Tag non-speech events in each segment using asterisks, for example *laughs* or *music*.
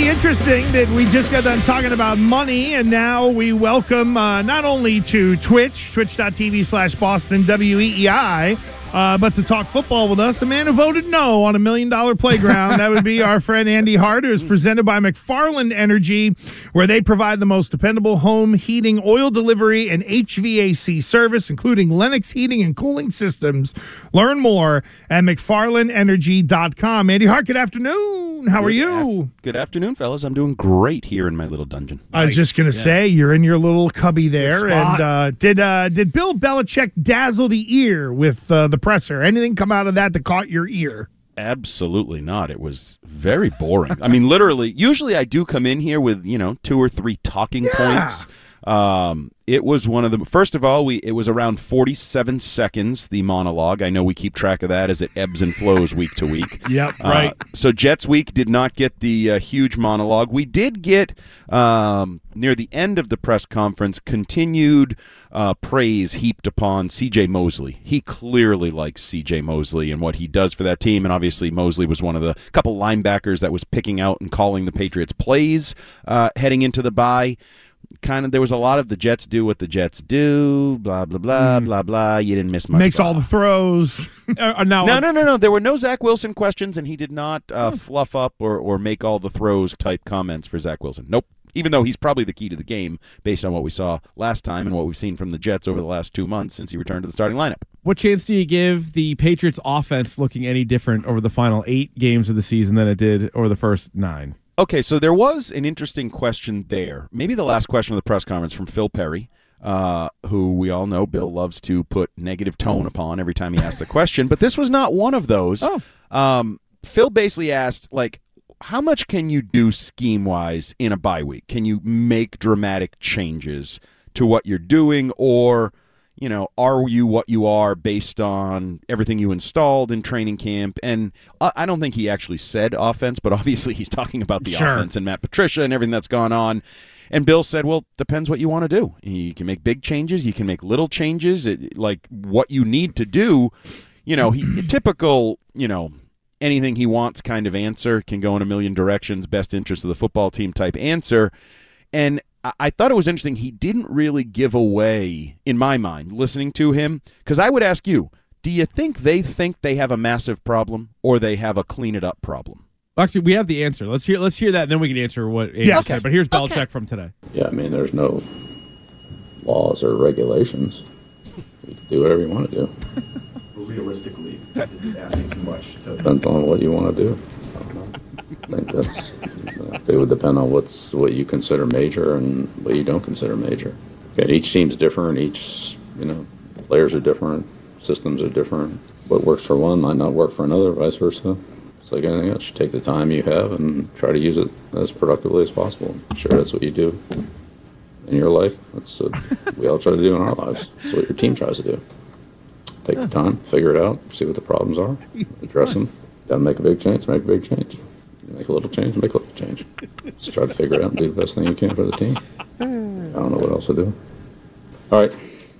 Interesting that we just got done talking about money, and now we welcome uh, not only to Twitch, twitch.tv slash Boston WEEI, uh, but to talk football with us, a man who voted no on a million dollar playground. that would be *laughs* our friend Andy Hart, who is presented by McFarland Energy, where they provide the most dependable home heating, oil delivery, and HVAC service, including Lennox heating and cooling systems. Learn more at McFarlandEnergy.com. Andy Hart, good afternoon. How are you? Good afternoon, fellas. I'm doing great here in my little dungeon. I was just gonna say you're in your little cubby there, and uh, did uh, did Bill Belichick dazzle the ear with uh, the presser? Anything come out of that that caught your ear? Absolutely not. It was very boring. I mean, literally, usually I do come in here with, you know, two or three talking points. Um, it was one of the first of all, we it was around 47 seconds the monologue. I know we keep track of that as it ebbs and flows week to week. *laughs* Yep, Uh, right. so Jets week did not get the uh, huge monologue. We did get um, near the end of the press conference continued uh, praise heaped upon C.J. Mosley. He clearly likes C.J. Mosley and what he does for that team. And obviously, Mosley was one of the couple linebackers that was picking out and calling the Patriots plays uh, heading into the bye kind of there was a lot of the Jets do what the Jets do, blah blah blah blah blah. You didn't miss much. Makes blah. all the throws. Uh, *laughs* uh, now, No, no, no, no. There were no Zach Wilson questions, and he did not uh, fluff up or, or make all the throws type comments for Zach Wilson. Nope. Even though he's probably the key to the game based on what we saw last time and what we've seen from the Jets over the last two months since he returned to the starting lineup. what chance do you give the Patriots offense looking any different over the final eight games of the season than it did over the first nine? Okay, so there was an interesting question there. Maybe the last question of the press conference from Phil Perry, uh, who we all know Bill loves to put negative tone upon every time he asks a question, but this was not one of those. Oh. Um, Phil basically asked, like, how much can you do scheme wise in a bye week? Can you make dramatic changes to what you're doing, or you know, are you what you are based on everything you installed in training camp? And I don't think he actually said offense, but *laughs* obviously he's talking about the Sure. offense and Matt Patricia and everything that's gone on. And Bill said, "Well, depends what you want to do. You can make big changes, you can make little changes, it, like what you need to do. You know, he typical, you know, anything he wants kind of answer can go in a million directions, best interest of the football team type answer. And I- I thought it was interesting. He didn't really give away, in my mind, listening to him, because I would ask you, do you think they think they have a massive problem or they have a clean it up problem? Actually, we have the answer. Let's hear. Let's hear that, and then we can answer what Andy Yeah, said. But here's Belichick from today. Yeah, I mean, there's no laws or regulations. You can do whatever you want to do. Realistically, asking too much to Depends on what you want to do. I think that's it would depend on what's what you consider major and what you don't consider major. Again, each team's different. Each you know, players are different. Systems are different. What works for one might not work for another. Vice versa. It's like anything else. You take the time you have and try to use it as productively as possible. Sure, that's what you do in your life. That's what we all try to do in our lives. That's what your team tries to do. Take the time, figure it out, see what the problems are, address them. Got to make a big change, make a big change. Make a little change, make a little change. Just try to figure it out and do the best thing you can for the team. I don't know what else to do. All right,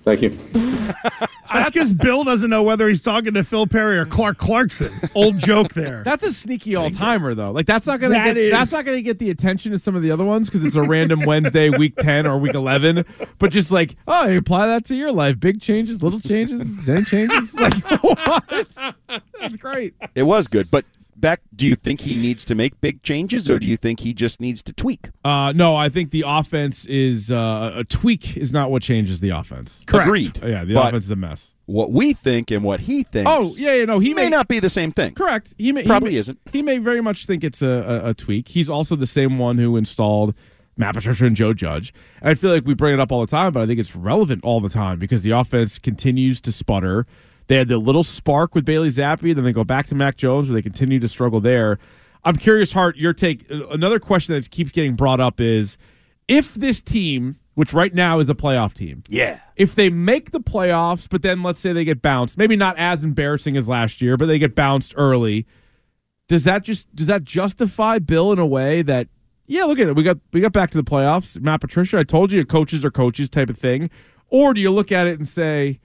thank you. *laughs* That's because Bill doesn't know whether he's talking to Phil Perry or Clark Clarkson. Old joke there. *laughs* That's a sneaky all timer though. Like that's not gonna That get is. that's not gonna get the attention of some of the other ones because it's a random Wednesday, week ten or week eleven. But just like, oh, you apply that to your life. Big changes, little changes, any changes. *laughs* Like what? That's great. It was good, but back, do you think he needs to make big changes or do you think he just needs to tweak? Uh, no, I think the offense is uh, a tweak is not what changes the offense. Correct. Agreed. Yeah, the But offense is a mess. What we think and what he thinks Oh yeah, yeah, no, he, he may not be the same thing. Correct. He may, Probably he may, isn't. He may very much think it's a, a, a tweak. He's also the same one who installed Matt Patricia and Joe Judge. And I feel like we bring it up all the time, but I think it's relevant all the time because the offense continues to sputter. They had the little spark with Bailey Zappe, then they go back to Mac Jones, where they continue to struggle there. I'm curious, Hart, your take. Another question that keeps getting brought up is if this team, which right now is a playoff team, Yeah. if they make the playoffs, but then let's say they get bounced, maybe not as embarrassing as last year, but they get bounced early, does that just does that justify Bill in a way that yeah, look at it, we got we got back to the playoffs, Matt Patricia, I told you coaches are coaches type of thing, or do you look at it and say,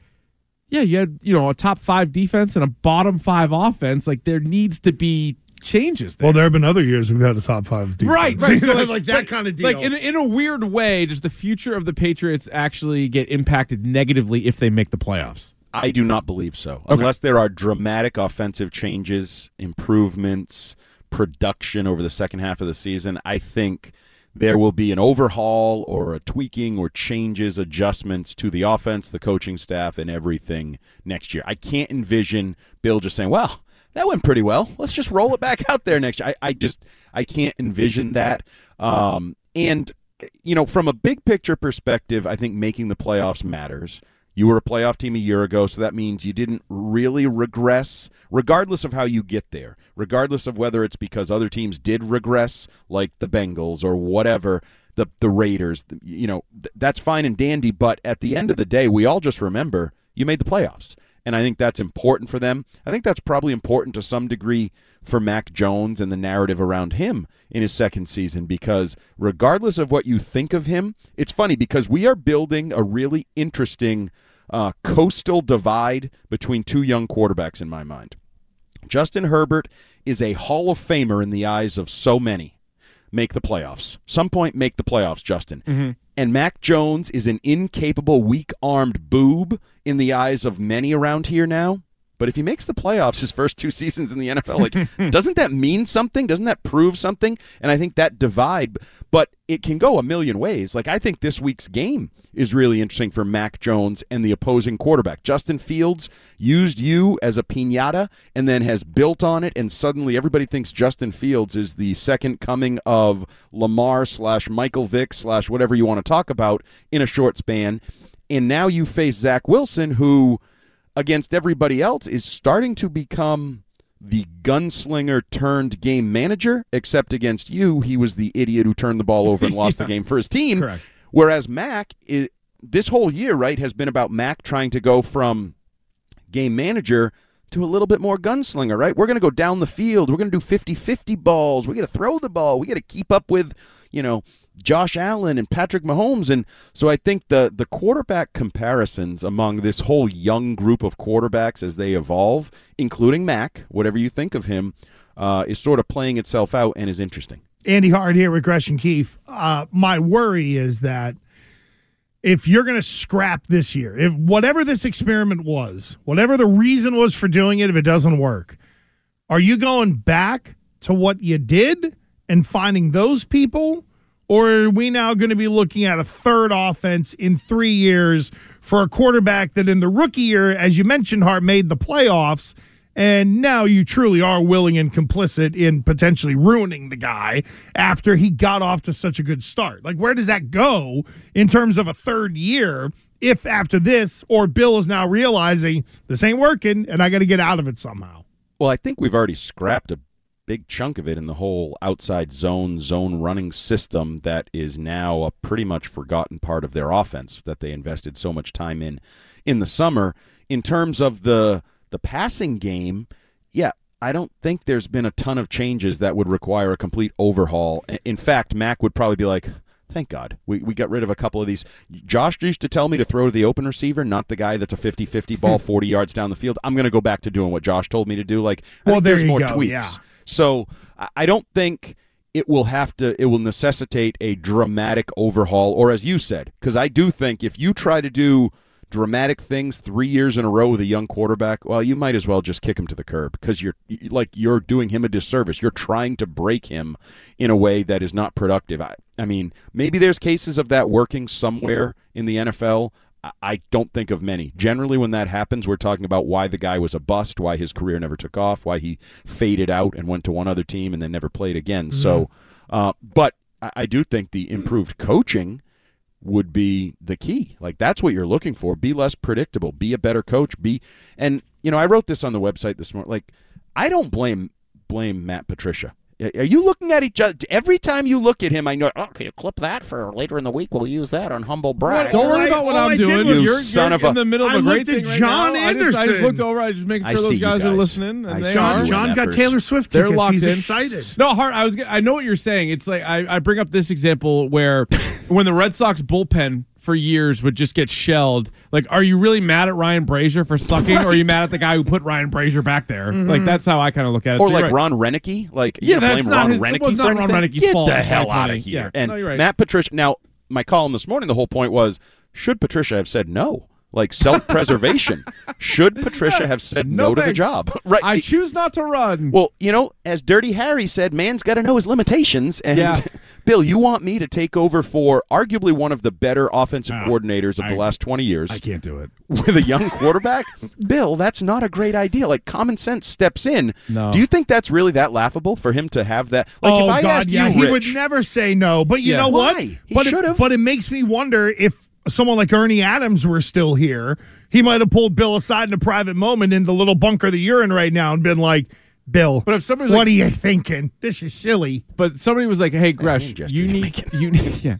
yeah, you had you know a top five defense and a bottom five offense, like there needs to be changes there. Well, there have been other years we've had a top five defense. Right, right. So like, *laughs* like that like- kind of deal. Like in, in a weird way, does the future of the Patriots actually get impacted negatively if they make the playoffs? I do not believe so. Unless there are dramatic offensive changes, improvements, production over the second half of the season, I think there will be an overhaul or a tweaking or changes, adjustments to the offense, the coaching staff, and everything next year. I can't envision Bill just saying, well, that went pretty well. Let's just roll it back out there next year. I, I just I can't envision that. Um, and you know, from a big picture perspective, I think making the playoffs matters. You were a playoff team a year ago, so that means you didn't really regress, regardless of how you get there, regardless of whether it's because other teams did regress, like the Bengals or whatever, the the Raiders. You know, th- that's fine and dandy, but at the end of the day, we all just remember you made the playoffs. And I think that's important for them. I think that's probably important to some degree for Mac Jones and the narrative around him in his second season because regardless of what you think of him, it's funny because we are building a really interesting uh, coastal divide between two young quarterbacks in my mind. Justin Herbert is a Hall of Famer in the eyes of so many. Make the playoffs. Some point, make the playoffs, Justin. Mm-hmm. And Mac Jones is an incapable, weak armed boob in the eyes of many around here now. But if he makes the playoffs his first two *laughs* seasons in the NFL, like doesn't that mean something? Doesn't that prove something? And I think that divide, but it can go a million ways. Like I think this week's game is really interesting for Mac Jones and the opposing quarterback. Justin Fields used you as a pinata and then has built on it, and suddenly everybody thinks Justin Fields is the second coming of Lamar slash Michael Vick slash whatever you want to talk about in a short span. And now you face Zach Wilson, who against everybody else is starting to become the gunslinger turned game manager, except against you, he was the idiot who turned the ball over and *laughs* lost the game for his team. Correct. Whereas Mac, this whole year, right, has been about Mac trying to go from game manager to a little bit more gunslinger, right? We're going to go down the field. We're going to do 50-50 balls. We got to throw the ball. We got to keep up with, you know, Josh Allen and Patrick Mahomes. And so I think the the quarterback comparisons among this whole young group of quarterbacks as they evolve, including Mac, whatever you think of him, uh, is sort of playing itself out and is interesting. Andy Hart here with Gresh and Keefe. Uh, my worry is that if you're going to scrap this year, if whatever this experiment was, whatever the reason was for doing it, if it doesn't work, are you going back to what you did and finding those people? Or are we now going to be looking at a third offense in three years for a quarterback that in the rookie year, as you mentioned, Hart made the playoffs? And now you truly are willing and complicit in potentially ruining the guy after he got off to such a good start. Like, where does that go in terms of a third year if after this, or Bill is now realizing this ain't working and I got to get out of it somehow? Well, I think we've already scrapped a big chunk of it in the whole outside zone, zone running system that is now a pretty much forgotten part of their offense that they invested so much time in in the summer. In terms of the the passing game, yeah, I don't think there's been a ton of changes that would require a complete overhaul. In fact, Mac would probably be like, Thank God. We, we got rid of a couple of these. Josh used to tell me to throw to the open receiver, not the guy that's a 50 50 ball *laughs* 40 yards down the field. I'm going to go back to doing what Josh told me to do. Like, I Well, there's more go, tweaks. yeah. So I- don't think it will have to, it will necessitate a dramatic overhaul, or as you said, because I do think if you try to do dramatic things three years in a row with a young quarterback, well, you might as well just kick him to the curb because you're like you're doing him a disservice. You're trying to break him in a way that is not productive. I, I mean, maybe there's cases of that working somewhere in the NFL. I- don't think of many. Generally, when that happens, we're talking about why the guy was a bust, why his career never took off, why he faded out and went to one other team and then never played again. So, uh, but I, I do think the improved coaching would be the key. Like that's what you're looking for. Be less predictable. Be a better coach. Be and you know I wrote this on the website this morning. Like I don't blame blame Matt Patricia. Are you looking at each other every time you look at him? I know. Oh, Okay, clip that for later in the week. We'll use that on Humble Brag. Don't worry I- about what all I'm I doing. was- you're You son you're of a- in the middle of I a great looked at right John now. I just, I just looked over. I just making sure those you guys, are listening. And I they see are. John got Taylor Swift Tickets. They're locked He's in. excited. No, Hart. I was. I know what you're saying. It's like I, I bring up this example where *laughs* when the Red Sox bullpen for years would just get shelled. Like, are you really mad at Ryan Brasier for sucking, or are you mad at the guy who put Ryan Brasier back there? Mm-hmm. Like, that's how I kind of look at it. Or So like you're right. Ron Roenicke, like Yeah, gonna that's blame not Ron his- Roenicke it was for not Ron? Roenicke's Get fault the hell out of here! Yeah. And No, right. Matt Patricia. Now, my column this morning, the whole point was: should Patricia have said no? Like self-preservation. *laughs* should Patricia have said no, to the job? *laughs* Right. I choose not to run. Well, you know, as Dirty Harry said, man's got to know his limitations. And Yeah. *laughs* Bill, you want me to take over for arguably one of the better offensive Ah, coordinators of the last 20 years I can't do it. with a young quarterback? Bill, that's not a great idea. Like common sense steps in. No. Do you think that's really that laughable for him to have that? Like oh if I God, asked yeah, you, he Rich, would never say no. But you Yeah. know what? Why? He but it- should've. But it makes me wonder if someone like Ernie Adams were still here, he might have pulled Bill aside in a private moment in the little bunker that you're in right now and been like, "Bill, But if somebody's what like- are you thinking? This is silly." but somebody was like, "Hey, Gresh, hand you need you need *laughs* yeah."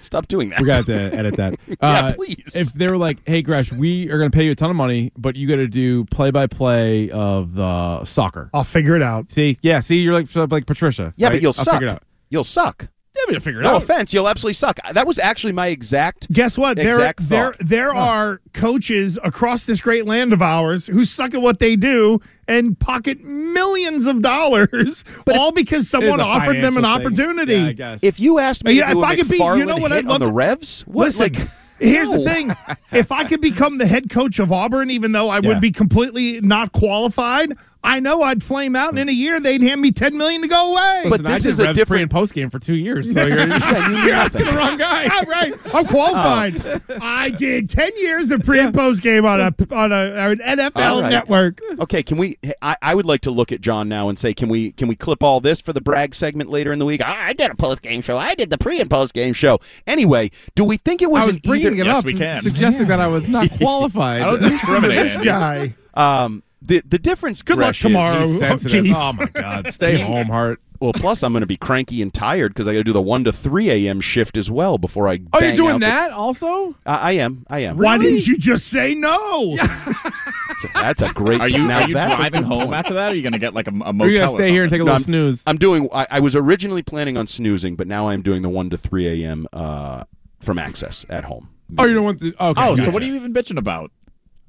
stop doing that. We got to edit that. *laughs* Yeah, Uh, please. If they were like, "Hey, Gresh, we are going to pay you a ton of money, but you got to do play-by-play of the soccer." I'll figure it out. See, yeah, see, you're like like Patricia. yeah, right? but you'll I'll suck. Figure it out. You'll suck. Yeah, but you'll figure it No out. offense, you'll absolutely suck. That was actually my exact. Guess what? There, Exact there, thought. there are coaches across this great land of ours who suck at what they do and pocket millions of dollars, *laughs* but all because someone offered them an thing. opportunity. Yeah, I guess. If you asked me Yeah, to do if a I could be- you know what I'd love on the Revs, what, Listen, like, *laughs* here's the thing: if I could become the head coach of Auburn, even though I Yeah. would be completely not qualified, I know I'd flame out, and in a year they'd hand me ten million to go away. Listen, But this I did is a Revs pre different- and post game for two years, so *laughs* you're, Yeah, you knew you're asking the wrong guy. All right, I'm qualified. *laughs* I did ten years of pre and post game on a on a an NFL All right. network. Okay, can we? I, I would like to look at John now and say, can we? Can we clip all this for the brag segment later in the week? I did a post game show. I did the pre and post game Game show. Anyway, do we think it was, I was an bringing either? it Yes, up, we can. suggesting that I was not *laughs* qualified. I don't discriminate. This guy. Um, the the difference. Good luck Gresh, is- tomorrow. He's sensitive. Keith. *laughs* Oh my God! Stay home, Hart. Well, plus I'm going to be cranky and tired because I got to do the one to three a.m. shift as well before I. Oh, you're doing out the- that also? I, I am. I am. Really? Why didn't you just say no? *laughs* That's a great. Are you now are you that's driving home point. after that? Or are you going to get like a, a motel? Are you gonna stay here and take a No, little snooze? I'm doing. I, I was originally planning on snoozing, but now I'm doing the one to three a.m. Uh, from Access at home. oh, you don't want the. Okay. Oh, so what are you even bitching about?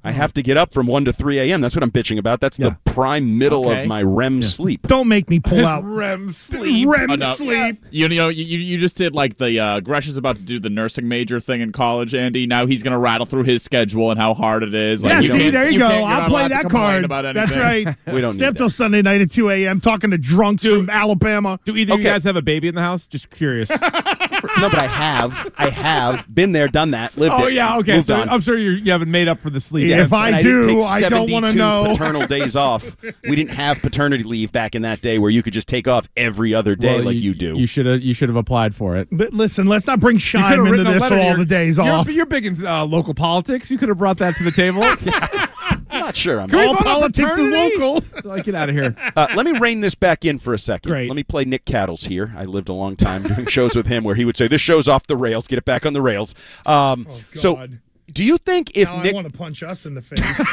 I have to get up from one to three a.m. That's what I'm bitching about. That's Yeah. the prime middle Okay. of my REM sleep. Don't make me pull *laughs* out REM sleep? REM Oh, no. sleep. You know, you, you just did like the uh, Gresh is about to do the nursing major thing in college, Andy. Now he's going to rattle through his schedule and how hard it is. Like, Yeah, you see, can't- there you, go. can't- you're I'll not play allowed to that complain card. About That's anything. right. *laughs* We don't Stay up need till. Sunday night at 2 a.m. talking to drunks from Alabama. Do either of you guys have a baby in the house? Just curious. *laughs* no, but I have. I have been there, done that, lived oh it. yeah, okay. moved So on. I'm sure you're, you haven't made up for the sleep. Yeah, if I And didn't do, I don't wanna know. Paternal days off. We didn't have paternity leave back in that day where you could just take off every other day Well, like you, do. You should have. You should have applied for it. But listen, let's not bring You Shime into this letter for to all the days you're, off. You're big in uh, local politics. You could have brought that to the table. *laughs* I'm not sure. I'm all politics is local. *laughs* Like, get out of here. Uh, let me rein this back in for a second. Great. Let me play Nick Cattles here. I lived a long time doing shows with him where he would say, "This show's off the rails. Get it back on the rails." Um, Oh, God. Do you think if now Nick, I want to punch us in the face.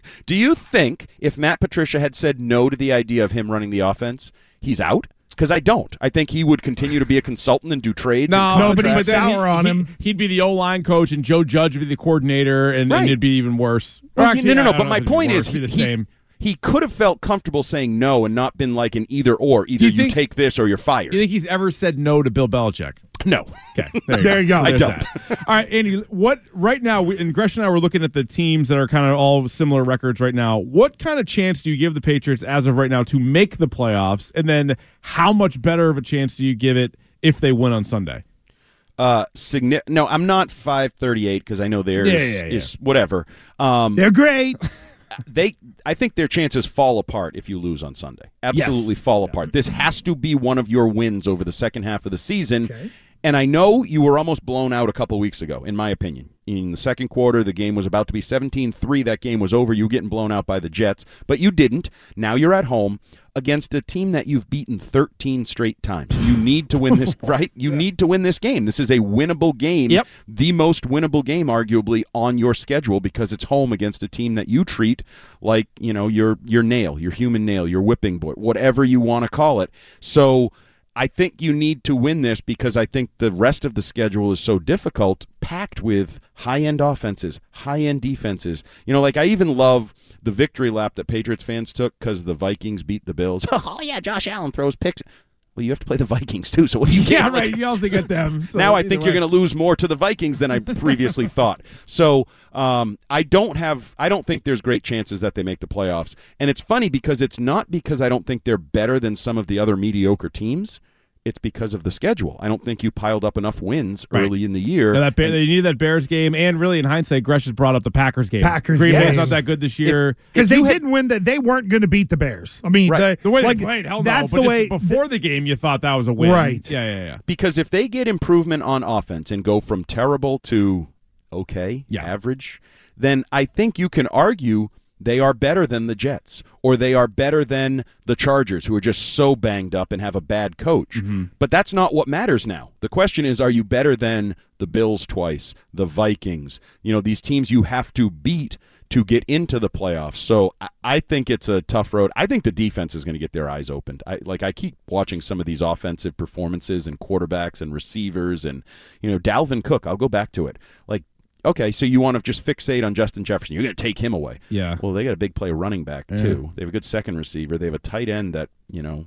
*laughs* do you think if Matt Patricia had said no to the idea of him running the offense, he's out? Because I don't. I think he would continue to be a consultant and do trades. No, and Nobody contracts. would sour on he, him. He'd be the O line coach, and Joe Judge would be the coordinator, and, Right. and it'd be even worse. Well, actually, no, no, no. But my if it'd be point worse. is, It'd be he, the same. he could have felt comfortable saying no and not been like an either or. Either you you, take this or you're fired. You think he's ever said no to Bill Belichick? no. Okay, *laughs* there you There you go. go. I don't. *laughs* All right, Andy. What right now? We, and Gresh and I were looking at the teams that are kind of all similar records right now. What kind of chance do you give the Patriots as of right now to make the playoffs? And then, how much better of a chance do you give it if they win on Sunday? Uh, signi- no, I'm not 538 because I know theirs Yeah, yeah, yeah. is whatever. Um, They're great. *laughs* they, I think their chances fall apart if you lose on Sunday. Absolutely fall apart. This has to be one of your wins over the second half of the season. And I know you were almost blown out a couple weeks ago, in my opinion. In the second quarter, the game was about to be 17 3. That game was over. You were getting blown out by the Jets, but you didn't. Now you're at home against a team that you've beaten 13 straight times. You need to win this, *laughs* right? You need to win this game. This is a winnable game. Yep. The most winnable game, arguably, on your schedule because it's home against a team that you treat like, you know, your, your nail, your human nail, your whipping boy, whatever you want to call it. So I think you need to win this because I think the rest of the schedule is so difficult, packed with high end offenses, high end defenses. You know, like I even love the victory lap that Patriots fans took because the Vikings beat the Bills. *laughs* Oh yeah, Josh Allen throws picks. Well, you have to play the Vikings too. So what do you *laughs* Yeah? Like, right. You also get them. So now I think you're going to lose more to the Vikings than I *laughs* previously thought. So um, I don't have, I don't think there's great chances that they make the playoffs. And it's funny because it's not because I don't think they're better than some of the other mediocre teams. It's because of the schedule. I don't think you piled up enough wins Right. early in the year. Yeah, that Bear, they needed that Bears game, and really, in hindsight, Gresh has brought up the Packers game. Packers Green game. Bay's not that good this year. because they you had- didn't win that they weren't going to beat the Bears. I mean, Right. the, the way like, they played, hell no. that's but the way before the game, you thought that was a win, Right. Yeah, yeah, yeah. because if they get improvement on offense and go from terrible to okay, Yeah. average, then I think you can argue they are better than the Jets or they are better than the Chargers who are just so banged up and have a bad coach. Mm-hmm. But that's not what matters now. The question is are you better than the Bills twice, the Vikings, you know, these teams you have to beat to get into the playoffs. So I, I think it's a tough road. I think the defense is going to get their eyes opened. I like I keep watching some of these offensive performances and quarterbacks and receivers and you know Dalvin Cook. I'll go back to it. Like okay, so you want to just fixate on Justin Jefferson. You're going to take him away. Yeah. Well, they got a big play running back too. They have a good second receiver. They have a tight end that, you know,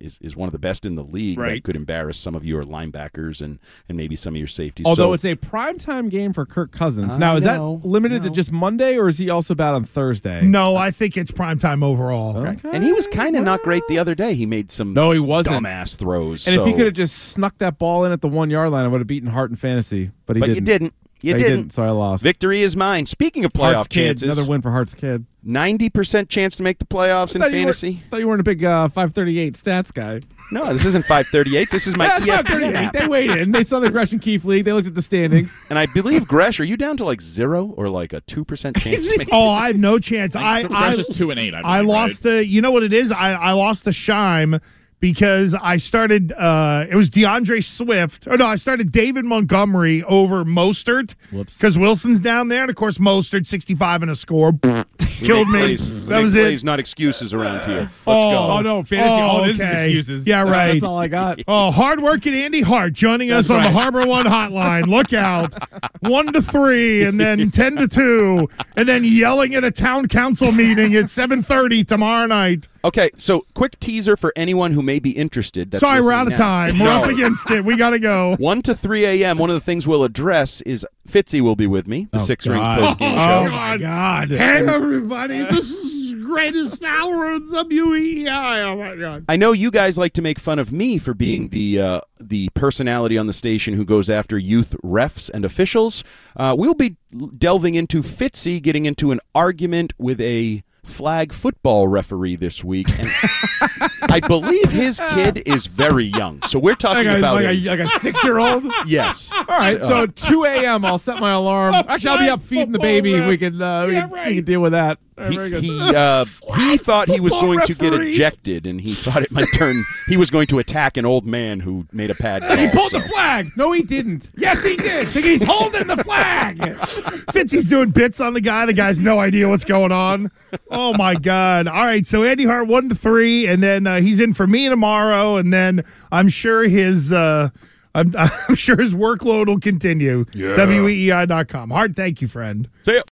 is, is one of the best in the league that could embarrass some of your linebackers and, and maybe some of your safeties. Although So- it's a primetime game for Kirk Cousins. I now, is know, that limited to just Monday, or is he also bad on Thursday? No, I think it's prime time overall. Okay. and he was kind of not great the other day. He made some No, he wasn't. dumbass throws. And if he could have just snuck that ball in at the one yard line, I would have beaten Hart in fantasy. But he but didn't. you didn't. You No, he didn't. So I lost. Victory is mine. Speaking of playoff Hart's kid. chances, Another win for Hart's kid. ninety percent chance to make the playoffs in Thought you were- fantasy. thought you weren't a big uh, 538 stats guy. No, this isn't five thirty eight. This is my *laughs* That's ESPN 538. app. They waited. And They saw the Gresh and Keefe League. They looked at the standings. *laughs* And I believe Gresh, are you down to like zero or like a two percent chance? to make *laughs* Oh, I have no chance. I Gresh I, is two and eight. I, I believe, lost the. You know what it is? I I lost the Shime because I started. uh It was D'Andre Swift. Oh no, I started David Montgomery over Mostert. Because Wilson's down there, and of course Mostert, sixty-five and a score, killed me. Plays, That was plays, it. not excuses around here. Let's Oh. go. Oh, no. Fantasy. Oh, all it is is excuses. Yeah, *laughs* right. That's all I got. *laughs* Oh, hardworking Andy Hart joining us That's on the. HarborOne hotline. Look out. One to three, and then *laughs* ten to two, and then yelling at a town council meeting at seven thirty tomorrow night. Okay, so quick teaser for anyone who may be interested. That's Sorry, we're out of now. time. We're No. up against it. We gotta go. 1 to 3 a.m. One of the things we'll address is Fitzy will be with me, the oh, Six Rings God. post game Oh, show. my God. Hey everybody, this is the greatest hour of WEEI. Oh my god. I know you guys like to make fun of me for being the uh, the personality on the station who goes after youth refs and officials. Uh, we'll be delving into Fitzy getting into an argument with a flag football referee this week, and I believe his kid is very young. So we're talking Like a, about like, a- like a six year old? yes. *laughs* All right, so at 2 a.m. I'll set my alarm. Actually, I'll be up feeding the baby. We can, uh, we, Yeah, can we can deal with that. He he, *laughs* uh, he thought he was going to get ejected, and he thought it might turn. He was going to attack an old man who made a pad. He call, pulled the flag. No, he didn't. Yes, he did. He's holding the flag. *laughs* Fitzy's doing bits on the guy. The guy's no idea what's going on. Oh my god! All right, so Andy Hart one to three, and then uh, he's in for me tomorrow, and then I'm sure his. Uh, I'm, *laughs* I'm sure his workload will continue. Yeah. WEEI.com. Hart, thank you, friend. See ya.